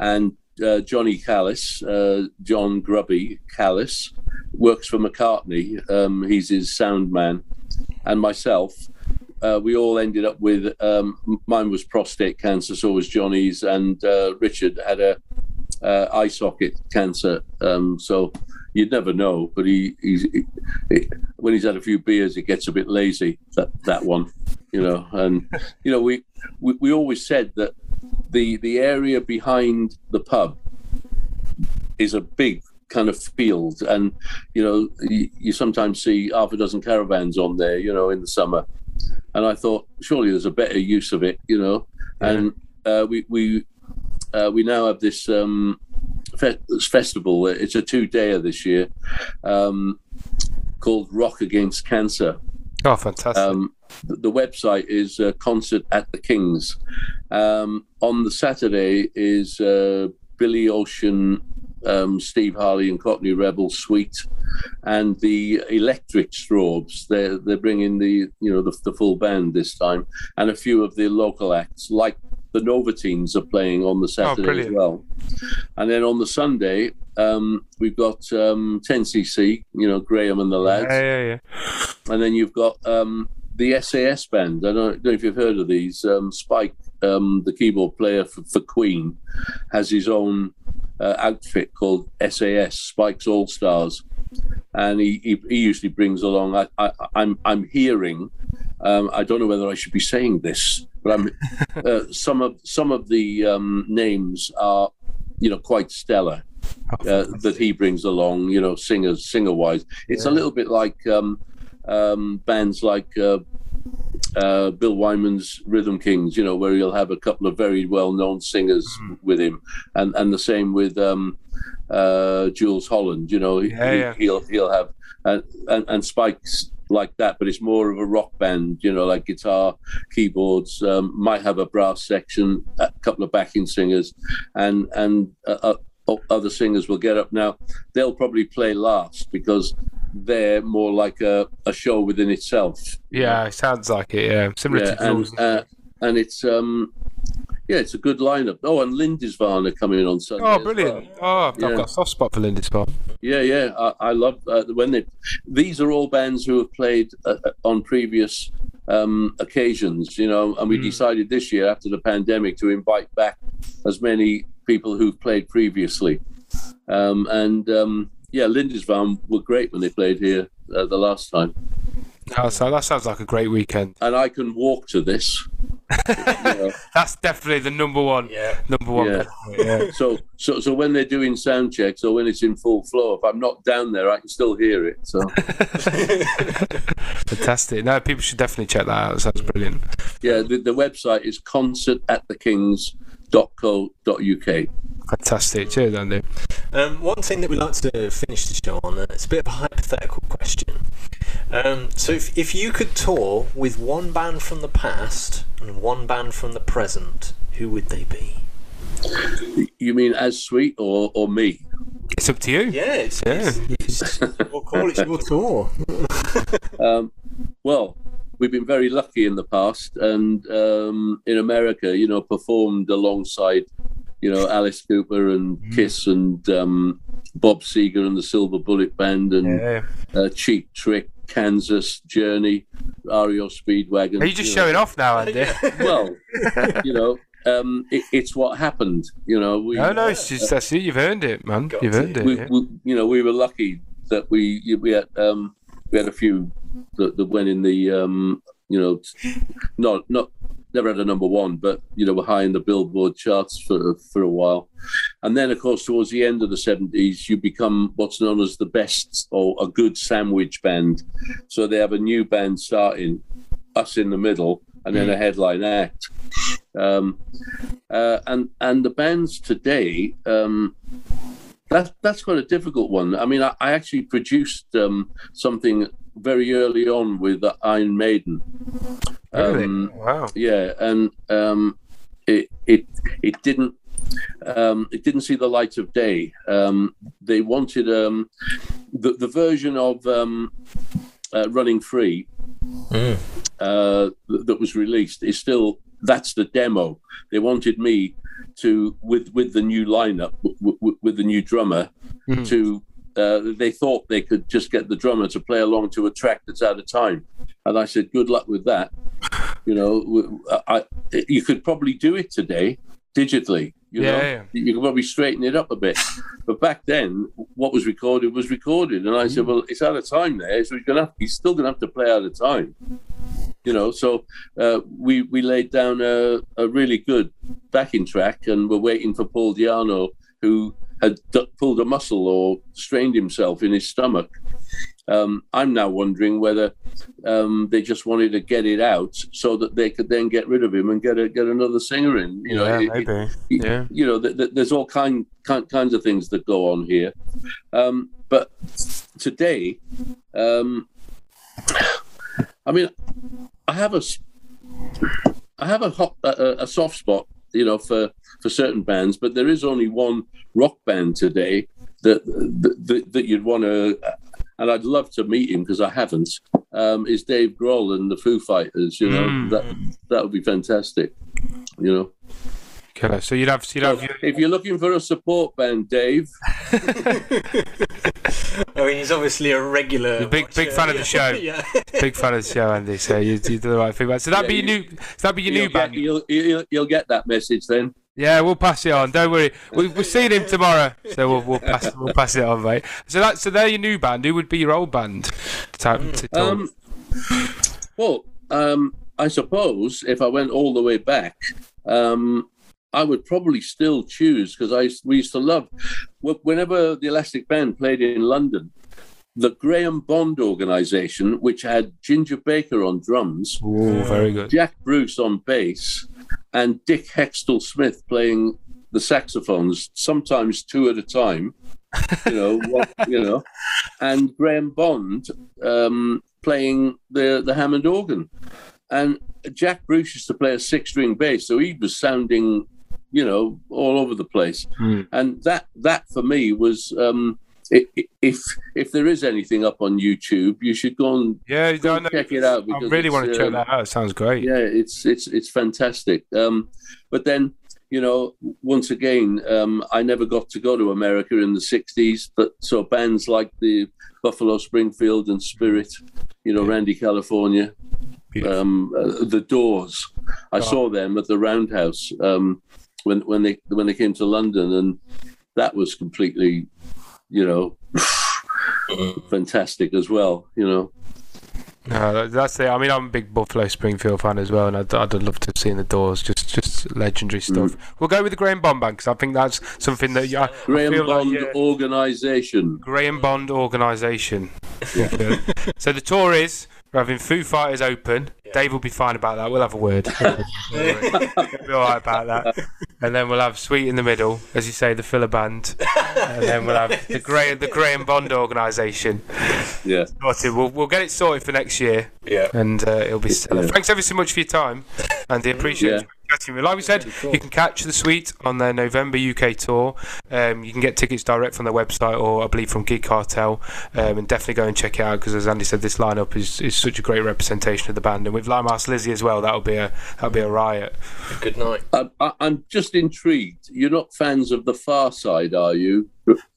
and uh, Johnny Callis, uh, John Grubby Callis, works for McCartney. Um, he's his sound man, and myself. Uh, we all ended up with um, mine was prostate cancer, so was Johnny's, and uh, Richard had a uh, eye socket cancer. Um, so you'd never know, but he, he's he, when he's had a few beers, he gets a bit lazy. That that one, you know, and you know we we, we always said that the the area behind the pub is a big kind of field and you know you, you, sometimes see half a dozen caravans on there you know in the summer and i thought surely there's a better use of it you know yeah. and uh, we we uh, we now have this um, fe- festival it's a two-dayer this year um, called rock against cancer oh fantastic um, the, the website is uh, Concert at the Kings. Um, on the Saturday is uh, Billy Ocean, um, Steve Harley, and Cockney Rebel Sweet, and the Electric Strawbs. They're they're bringing the you know the, the full band this time, and a few of the local acts like the Novatines are playing on the oh, Saturday oh, as well. And then on the Sunday, um, we've got um, 10cc, you know, Graham and the lads. Yeah, yeah, yeah. And then you've got um, the SAS band. I don't, know if you've heard of these. Um, Spike, um, the keyboard player for, for, Queen, has his own uh, outfit called SAS, Spike's All Stars, and he, he, he usually brings along. I, I, I'm I'm hearing. Um, I don't know whether I should be saying this, but I'm uh, some of some of the um, names are you know, quite stellar uh, that he brings along. You know, singers, singer wise, it's a little bit like um, um, bands like. Uh, uh, Bill Wyman's Rhythm Kings, you know, where he'll have a couple of very well-known singers with him, and and the same with um, uh, Jools Holland. You know, Yeah, he, yeah. he'll he'll have and, and and Spike's like that, but it's more of a rock band. You know, like guitar, keyboards, um, might have a brass section, a couple of backing singers, and and uh, uh, other singers will get up. Now they'll probably play last because they're more like a, a show within itself. Yeah, it sounds like it. Yeah, similar Yeah, to and uh, and it's um yeah, it's a good lineup. Oh, and Lindisfarne are coming on Sunday. oh, brilliant! well. Oh, I've got a soft spot for Lindisfarne. Yeah, yeah, I, I love uh, when they. These are all bands who have played uh, uh, on previous um, occasions, you know, and we decided this year after the pandemic to invite back as many people who've played previously. Um, and um, yeah, Lindisfarne were great when they played here uh, the last time. Oh, so that sounds like a great weekend. And I can walk to this. You know. That's definitely the number one. Yeah. Number one. Yeah. Yeah. So, so, so when they're doing sound checks or when it's in full flow, if I'm not down there, I can still hear it. So, Fantastic. No, people should definitely check that out. It sounds brilliant. yeah, the, the website is concertatthekings.co.uk. Fantastic. Cheers, Andy. Um, one thing that we like to finish the show on, uh, it's a bit of a hypothetical question. Um, so, if, if you could tour with one band from the past and one band from the present, who would they be? You mean as sweet or, or me? It's up to you. Yeah, it's, Yeah. it's, it's we'll call it your tour. Um, well, we've been very lucky in the past, and um, in America, you know, performed alongside, you know, Alice Cooper and Kiss and um, Bob Seger and the Silver Bullet Band and Yeah. uh, Cheap Trick, Kansas, Journey, REO Speedwagon. Are you just you know. showing off now, Andy? Well, you know, um, it, it's what happened. You know, we, No, no, it's just that's it. You've earned it, man. You've to. earned it. we, yeah. we, you know, we were lucky that we we had um, we had a few that, that went in the um, you know, not not never had a number one, but you know, were high in the Billboard charts for for a while, and then of course towards the end of the seventies, you become what's known as the best or a good sandwich band. So they have a new band starting, us in the middle, and then a headline act. Um, uh, and and the bands today, um, that's that's quite a difficult one. I mean, I, I actually produced um, something very early on with Iron Maiden. Really? Um, wow. yeah, and um, it it it didn't um, it didn't see the light of day. Um, they wanted um, the the version of um, uh, Running Free uh, that was released is still that's the demo. They wanted me to with with the new lineup w- w- with the new drummer Mhm. to. Uh, they thought they could just get the drummer to play along to a track that's out of time, and I said, "Good luck with that." You know, I, you could probably do it today digitally. You Yeah, know, yeah. you could probably straighten it up a bit. But back then, what was recorded was recorded, and I said, "Well, it's out of time there, so he's gonna have, he's still gonna have to play out of time." You know, so uh, we we laid down a, a really good backing track, and we're waiting for Paul Di'Anno, who had d- pulled a muscle or strained himself in his stomach. Um, I'm now wondering whether um, they just wanted to get it out so that they could then get rid of him and get a, get another singer in. You know, yeah, it- maybe. y- Yeah. you know, th- th- there's all kind, kind kinds of things that go on here. Um, but today, um, I mean, I have a, I have a, hot, a, a soft spot, you know, for for certain bands, but there is only one rock band today that that, that you'd want to, and I'd love to meet him because I haven't. Um, is Dave Grohl and the Foo Fighters? You know, Mm. that that would be fantastic. You know. Killer. So you'd have, you'd So have your, if you're looking for a support band, Dave, I mean, he's obviously a regular. You're a big- big fan of the show. yeah. big fan of the show, Andy. So you, you do the right thing. So that'd Yeah, be your you- new. So that'd be your new get, band. you'll, you'll, you'll get that message then. Yeah, we'll pass it on. Don't worry. We, we're seeing him tomorrow, so we'll, we'll pass we'll pass it on, mate. So that so they're your new band. Who would be your old band? To, to talk? Um, well, um, I suppose if I went all the way back, um, I would probably still choose because I we used to love whenever the Elastic Band played in London. The Graham Bond organization, which had Ginger Baker on drums, Ooh, very good. Jack Bruce on bass, and Dick Heckstall-Smith playing the saxophones, sometimes two at a time. You know, what, you know, and Graham Bond um, playing the the Hammond organ, and Jack Bruce used to play a six string bass, so he was sounding, you know, all over the place. Mm. And that that for me was. Um, if if there is anything up on YouTube, you should go and yeah, go and check it out. I really want to check um, that out. It sounds great. Yeah, it's it's it's fantastic. Um, but then you know, once again, um, I never got to go to America in the '60s. But so bands like the Buffalo Springfield and Spirit, you know, Randy California, um, uh, the Doors. I saw them at the Roundhouse um, when when they when they came to London, and that was completely, you know, fantastic as well. You know. No, that's it. I mean, I'm a big Buffalo Springfield fan as well, and I'd, I'd love to see in the doors. Just, just legendary stuff. Mm. We'll go with the Graham Bond Band because I think that's something that yeah, Graham Bond like, yeah. organisation. Graham Bond organisation. Yeah. so the tour is we're having Foo Fighters open. Yeah. Dave will be fine about that. We'll have a word. be all right about that. And then we'll have Sweet in the middle, as you say, the filler band. and then we'll have the Grey the Graham Bond organisation. Yeah. Sorted. We'll, we'll get it sorted for next year. Yeah. And uh, it'll be stellar. Thanks ever so much for your time. And I appreciate Yeah. it. Chatting with. Like we said, you can catch the Sweet on their November UK tour. Um, you can get tickets direct from their website or I believe from Gig Cartel. Um, and definitely go and check it out because, as Andy said, this lineup is, is such a great representation of the band. And with Limehouse Lizzy as well, that'll be a that'll be a riot. Good night. I, I, I'm just intrigued. You're not fans of the Far Side, are you,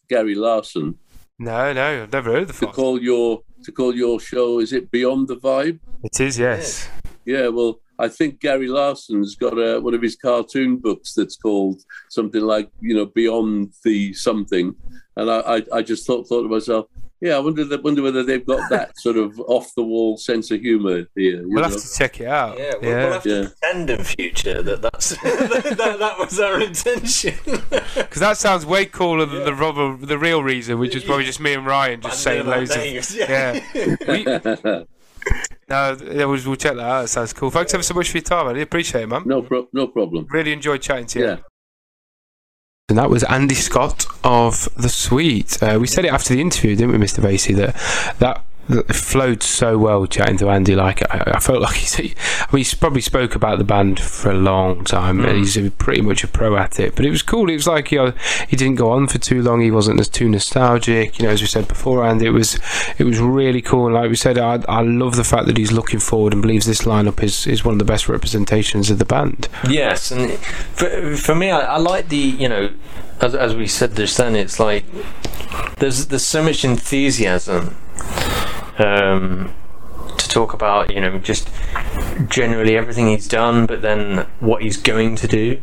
Gary Larson? No, no, I've never heard of the To Far call your to call your show is it Beyond the Vibe? It is, yes. Yeah, well, I think Gary Larson's got a, one of his cartoon books that's called something like you know Beyond the something, and I I, I just thought thought to myself, yeah, I wonder that wonder whether they've got that sort of off the wall sense of humour here. We'll know? have to check it out. Yeah, we'll, yeah. we'll have to Yeah. pretend in future that that's that, that, that was our intention. Because that sounds way cooler than the rubber, the real reason, which is probably just me and Ryan just saying Banding our loads of yeah. yeah. We, no, yeah, we'll, we'll check that out. That sounds cool. Thanks ever so much for your time. I really appreciate it, man. no pro- no problem. Really enjoyed chatting to you. Yeah. And that was Andy Scott of the Sweet. Uh, we said it after the interview, didn't we, Mr. Basie? That that. Flowed so well chatting to Andy. Like I, I felt like he's, I mean, he's probably spoke about the band for a long time, and hmm. he's a, pretty much a pro at it. But it was cool. It was like you know, he didn't go on for too long. He wasn't as too nostalgic. You know, as we said before, and it was it was really cool. And like we said, I, I love the fact that he's looking forward and believes this lineup is, is one of the best representations of the band. Yes, and for, for me, I, I like the you know, as, as we said just then, it's like there's there's so much enthusiasm um, to talk about you know just generally everything he's done, but then what he's going to do,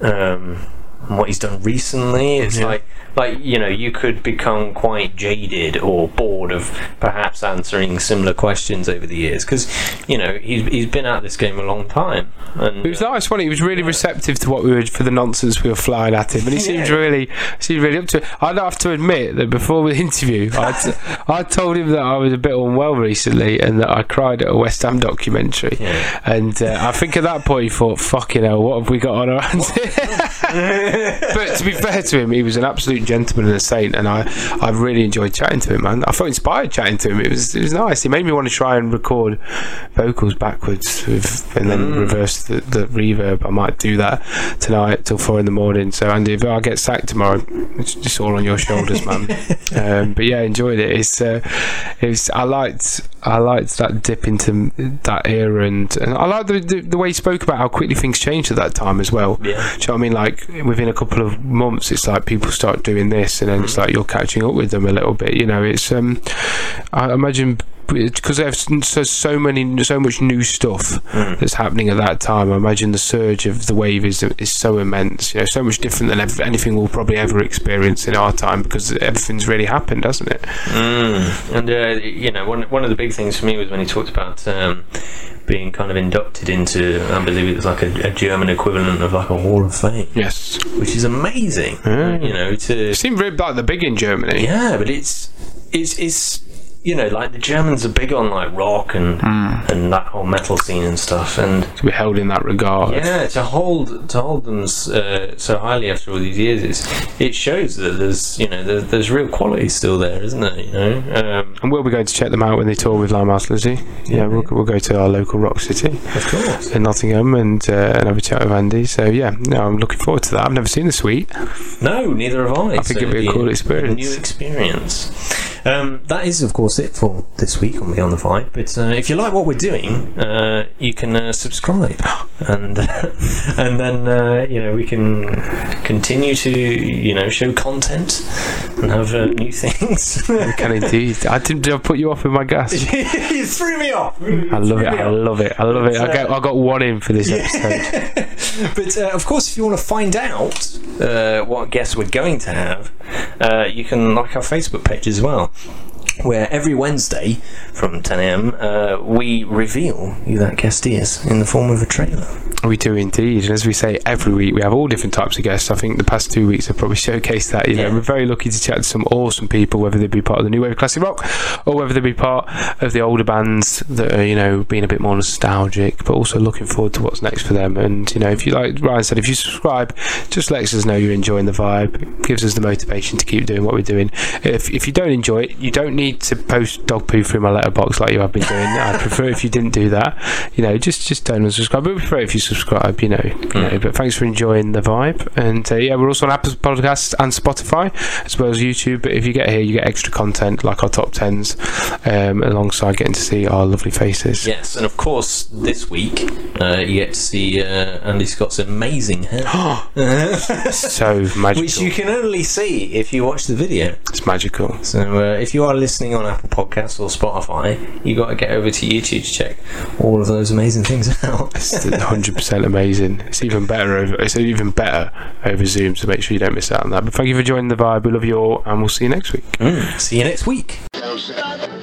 um, and what he's done recently. It's Yeah. like like you know you could become quite jaded or bored of perhaps answering similar questions over the years because you know he's he's been at this game a long time and It was nice, wasn't it? He was really receptive to what we were for the nonsense we were flying at him, and he seemed Yeah. really, seemed really up to it. I'd have to admit that before the interview, I I told him that I was a bit unwell recently and that I cried at a West Ham documentary, Yeah. and uh, I think at that point he thought, "Fucking hell, what have we got on our hands?" but to be fair to him, he was an absolute gentleman and a saint, and I, I really enjoyed chatting to him, man. I felt inspired chatting to him. It was, it was nice. He made me want to try and record vocals backwards with, and then reverse the, the reverb. I might do that tonight till four in the morning. So, Andy, if I get sacked tomorrow, it's just all on your shoulders, man. um, but yeah, I enjoyed it. It's, uh, it was, I liked, I liked that dip into that era, and, and I like the, the the way he spoke about how quickly things changed at that time as well. Yeah. Do you know what I mean? Like within a couple of months, it's like people start doing this, and then it's like you're catching up with them a little bit. You know, it's um, I imagine because there's so, so many, so much new stuff that's happening at that time. I imagine the surge of the wave is is so immense. You know, so much different than ev- anything we'll probably ever experience in our time because everything's really happened, hasn't it? Mm. And uh, you know, one one of the big things for me was when he talked about um, being kind of inducted into, I believe it was like a, a German equivalent of like a Hall of Fame, Yes. which is amazing. You know, to It seemed really like the big in Germany. yeah, but it's it's it's you know like the Germans are big on like rock and and that whole metal scene and stuff, and To be held in that regard. yeah, to hold to hold them uh, so highly after all these years, is it shows that there's you know there's, there's real quality still there, isn't there? You know, um, And we'll be going to check them out when they tour with Limehouse Lizzy. Yeah, we'll, we'll go to our local rock city of course. in Nottingham and, uh, and have a chat with Andy. So yeah, no, I'm looking forward to that. I've never seen the Sweet. No, neither have I. I think it'd be a cool experience. A new experience. Um, that is, of course, it for this week on Beyond the Vibe. But uh, if you like what we're doing, uh, you can uh, subscribe, and and then uh, you know we can continue to you know show content uh, new things. Can indeed. I didn't. Did I put you off with my gas? you threw me off. I love it. I love it. I love it. I got. I got one in for this episode. But uh, of course, if you want to find out uh, what guests we're going to have, uh, you can like our Facebook page as well, where every Wednesday from 10 a.m. Uh, we reveal who that guest is in the form of a trailer. We do indeed, and as we say every week, we have all different types of guests. I think the past two weeks have probably showcased that. You know, we're very lucky to chat to some awesome people, whether they be part of the new wave of classic rock or whether they be part of the older bands that are, you know, being a bit more nostalgic, but also looking forward to what's next for them. And you know, if you like Ryan said, if you subscribe, just lets us know you're enjoying the vibe. It gives us the motivation to keep doing what we're doing. If if you don't enjoy it, you don't need to post dog poo through my letterbox like you have been doing. I prefer if you didn't do that. You know, just just don't unsubscribe. But we prefer if you subscribe. You know, you know. But thanks for enjoying the vibe. And uh, yeah, we're also on Apple Podcasts and Spotify as well as YouTube. But if you get here, you get extra content like our top tens, um, alongside getting to see our lovely faces. Yes, and of course, this week uh, you get to see uh, Andy Scott's amazing hair, So magical. which you can only see if you watch the video. it's magical. So uh, if you are listening on Apple Podcasts or Spotify, you got to get over to YouTube to check all of those amazing things out. It's 100% amazing. It's even better over. It's even better over Zoom. So make sure you don't miss out on that. But thank you for joining the vibe. We love you all, and we'll see you next week. Mm, see you next week. Don't